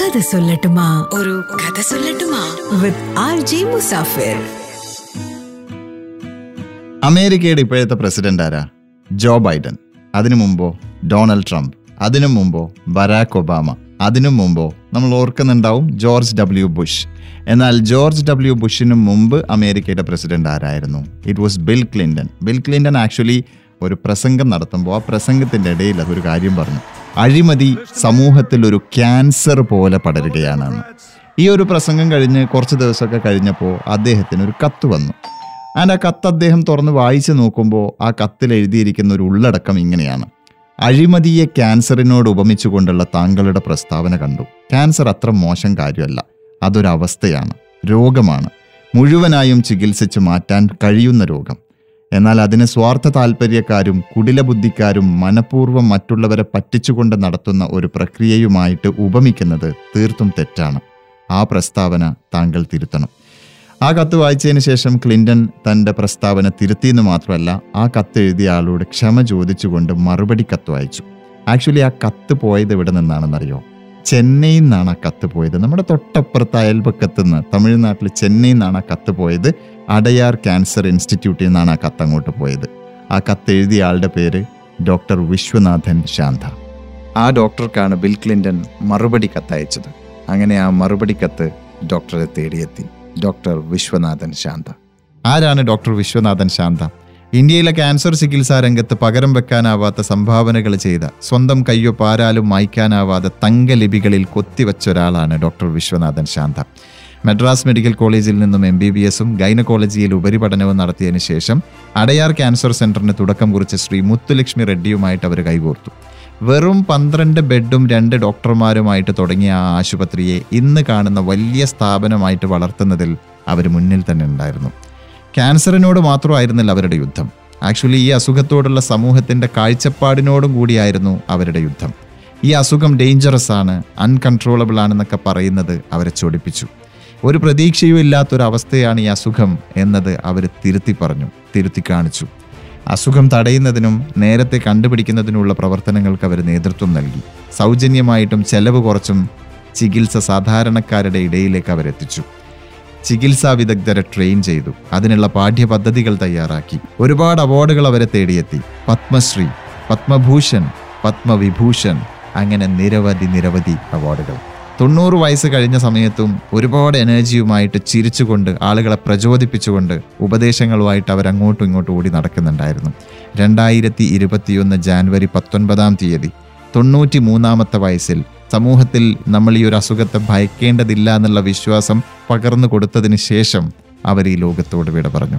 കഥ സൊല്ലട്ടുമാ. ഒരു കഥ സൊല്ലട്ടുമാ. With R J Musafir. അമേരിക്കയുടെ ഇപ്പോഴത്തെ പ്രസിഡന്റ് ആരാ? Joe Biden. അതിനു മുമ്പോ ഡൊണാൾഡ് ട്രംപ്. അതിനു മുമ്പോ ബരാക് ഒബാമ. അതിനു മുമ്പോ നമ്മൾ ഓർക്കുന്നുണ്ടാവും ജോർജ് ഡബ്ല്യു ബുഷ്. എന്നാൽ ജോർജ് ഡബ്ല്യു ബുഷിന് മുമ്പ് അമേരിക്കയുടെ പ്രസിഡന്റ് ആരായിരുന്നു? It was Bill Clinton Bill Clinton actually ഒരു പ്രസംഗം നടത്തുമ്പോൾ ആ പ്രസംഗത്തിന്റെ ഇടയിൽ അതൊരു കാര്യം പറഞ്ഞു. അഴിമതി സമൂഹത്തിൽ ഒരു ക്യാൻസർ പോലെ പടരുകയാണെന്ന് ഈ ഒരു പ്രസംഗം കഴിഞ്ഞ് കുറച്ച് ദിവസമൊക്കെ കഴിഞ്ഞപ്പോൾ അദ്ദേഹത്തിന് ഒരു കത്ത് വന്നു. ആൻഡ് ആ കത്ത് അദ്ദേഹം തുറന്ന് വായിച്ചു നോക്കുമ്പോൾ ആ കത്തിൽ എഴുതിയിരിക്കുന്ന ഒരു ഉള്ളടക്കം ഇങ്ങനെയാണ്. അഴിമതിയെ ക്യാൻസറിനോട് ഉപമിച്ചുകൊണ്ടുള്ള താങ്കളുടെ പ്രസ്താവന കണ്ടു. ക്യാൻസർ അത്ര മോശം കാര്യമല്ല. അതൊരവസ്ഥയാണ്. രോഗമാണ്. മുഴുവനായും ചികിത്സിച്ച് മാറ്റാൻ കഴിയുന്ന രോഗം. എന്നാൽ അതിന് സ്വാർത്ഥ താല്പര്യക്കാരും കുടിലബുദ്ധിക്കാരും മനഃപൂർവം മറ്റുള്ളവരെ പറ്റിച്ചുകൊണ്ട് നടത്തുന്ന ഒരു പ്രക്രിയയുമായിട്ട് ഉപമിക്കുന്നത് തീർത്തും തെറ്റാണ്. ആ പ്രസ്താവന താങ്കൾ തിരുത്തണം. ആ കത്ത് വായിച്ചതിന് ശേഷം ക്ലിന്റൺ തന്റെ പ്രസ്താവന തിരുത്തിയെന്ന് മാത്രമല്ല ആ കത്ത് എഴുതിയ ആളോട് ക്ഷമ ചോദിച്ചുകൊണ്ട് മറുപടി കത്ത് വായിച്ചു. ആക്ച്വലി ആ കത്ത് പോയത് എവിടെ നിന്നാണെന്നറിയോ? ചെന്നൈയിൽ നിന്നാണ് ആ കത്ത് പോയത്. നമ്മുടെ തൊട്ടപ്പുറത്ത് അയൽപക്കത്ത് നിന്ന് തമിഴ്നാട്ടിൽ ചെന്നൈയിൽ നിന്നാണ് ആ കത്ത് പോയത്. അടയാർ ക്യാൻസർ ഇൻസ്റ്റിറ്റ്യൂട്ടിൽ നിന്നാണ് ആ കത്ത് അങ്ങോട്ട് പോയത്. ആ കത്ത് എഴുതിയ ആളുടെ പേര് ഡോക്ടർ വിശ്വനാഥൻ ശാന്ത. ആ ഡോക്ടർക്കാണ് ബിൽ ക്ലിന്റൺ മറുപടി കത്തയച്ചത് അങ്ങനെ ആ മറുപടി കത്ത് ഡോക്ടറെ തേടിയെത്തി. ഡോക്ടർ വിശ്വനാഥൻ ശാന്ത. ആരാണ് ഡോക്ടർ വിശ്വനാഥൻ ശാന്ത? ഇന്ത്യയിലെ ക്യാൻസർ ചികിത്സാ രംഗത്ത് പകരം വെക്കാനാവാത്ത സംഭാവനകൾ ചെയ്ത സ്വന്തം കയ്യോ പാരാലും മായ്ക്കാനാവാതെ തങ്കലിപികളിൽ കൊത്തിവെച്ച ഒരാളാണ് ഡോക്ടർ വിശ്വനാഥൻ ശാന്ത. മദ്രാസ് മെഡിക്കൽ കോളേജിൽ നിന്നും എം ബി ബി എസും ഗൈനക്കോളജിയിൽ ഉപരിപഠനവും നടത്തിയതിനു ശേഷം അടയാർ ക്യാൻസർ സെന്ററിന് തുടക്കം കുറിച്ച ശ്രീ മുത്തുലക്ഷ്മി റെഡ്ഡിയുമായിട്ട് അവർ കൈകോർത്തു. വെറും പന്ത്രണ്ട് ബെഡും രണ്ട് ഡോക്ടർമാരുമായിട്ട് തുടങ്ങിയ ആ ആശുപത്രിയെ ഇന്ന് കാണുന്ന വലിയ സ്ഥാപനമായിട്ട് വളർത്തുന്നതിൽ അവർ മുന്നിൽ തന്നെ ഉണ്ടായിരുന്നു. ക്യാൻസറിനോട് മാത്രമായിരുന്നില്ല അവരുടെ യുദ്ധം. ആക്ച്വലി ഈ അസുഖത്തോടുള്ള സമൂഹത്തിന്റെ കാഴ്ചപ്പാടിനോടും കൂടിയായിരുന്നു അവരുടെ യുദ്ധം. ഈ അസുഖം ഡേഞ്ചറസ് ആണ് അൺകൺട്രോളബിൾ ആണെന്നൊക്കെ പറയുന്നത് അവരെ ചൊടിപ്പിച്ചു. ഒരു പ്രതീക്ഷയും ഇല്ലാത്തൊരവസ്ഥയാണ് ഈ അസുഖം എന്നത് അവർ തിരുത്തി പറഞ്ഞു തിരുത്തി കാണിച്ചു. അസുഖം തടയുന്നതിനും നേരത്തെ കണ്ടുപിടിക്കുന്നതിനുമുള്ള പ്രവർത്തനങ്ങൾക്ക് അവർ നേതൃത്വം നൽകി. സൗജന്യമായിട്ടും ചെലവ് കുറച്ചും ചികിത്സ സാധാരണക്കാരുടെ ഇടയിലേക്ക് അവരെത്തിച്ചു. ചികിത്സാ വിദഗ്ധരെ ട്രെയിൻ ചെയ്തു. അതിനുള്ള പാഠ്യപദ്ധതികൾ തയ്യാറാക്കി. ഒരുപാട് അവാർഡുകൾ അവരെ തേടിയെത്തി. പത്മശ്രീ പത്മഭൂഷൺ പത്മവിഭൂഷൺ അങ്ങനെ നിരവധി നിരവധി അവാർഡുകൾ. തൊണ്ണൂറ് വയസ്സ് കഴിഞ്ഞ സമയത്തും ഒരുപാട് എനർജിയുമായിട്ട് ചിരിച്ചുകൊണ്ട് ആളുകളെ പ്രചോദിപ്പിച്ചുകൊണ്ട് ഉപദേശങ്ങളുമായിട്ട് അവരങ്ങോട്ടും ഇങ്ങോട്ടും ഓടി നടക്കുന്നുണ്ടായിരുന്നു. രണ്ടായിരത്തി ഇരുപത്തിയൊന്ന് ജാനുവരി പത്തൊൻപതാം തീയതി തൊണ്ണൂറ്റി മൂന്നാമത്തെ വയസ്സിൽ സമൂഹത്തിൽ നമ്മൾ ഈ ഒരു അസുഖത്തെ ഭയക്കേണ്ടതില്ല എന്നുള്ള വിശ്വാസം പകർന്നു കൊടുത്തതിന് ശേഷം അവർ ഈ ലോകത്തോട് വിട പറഞ്ഞു.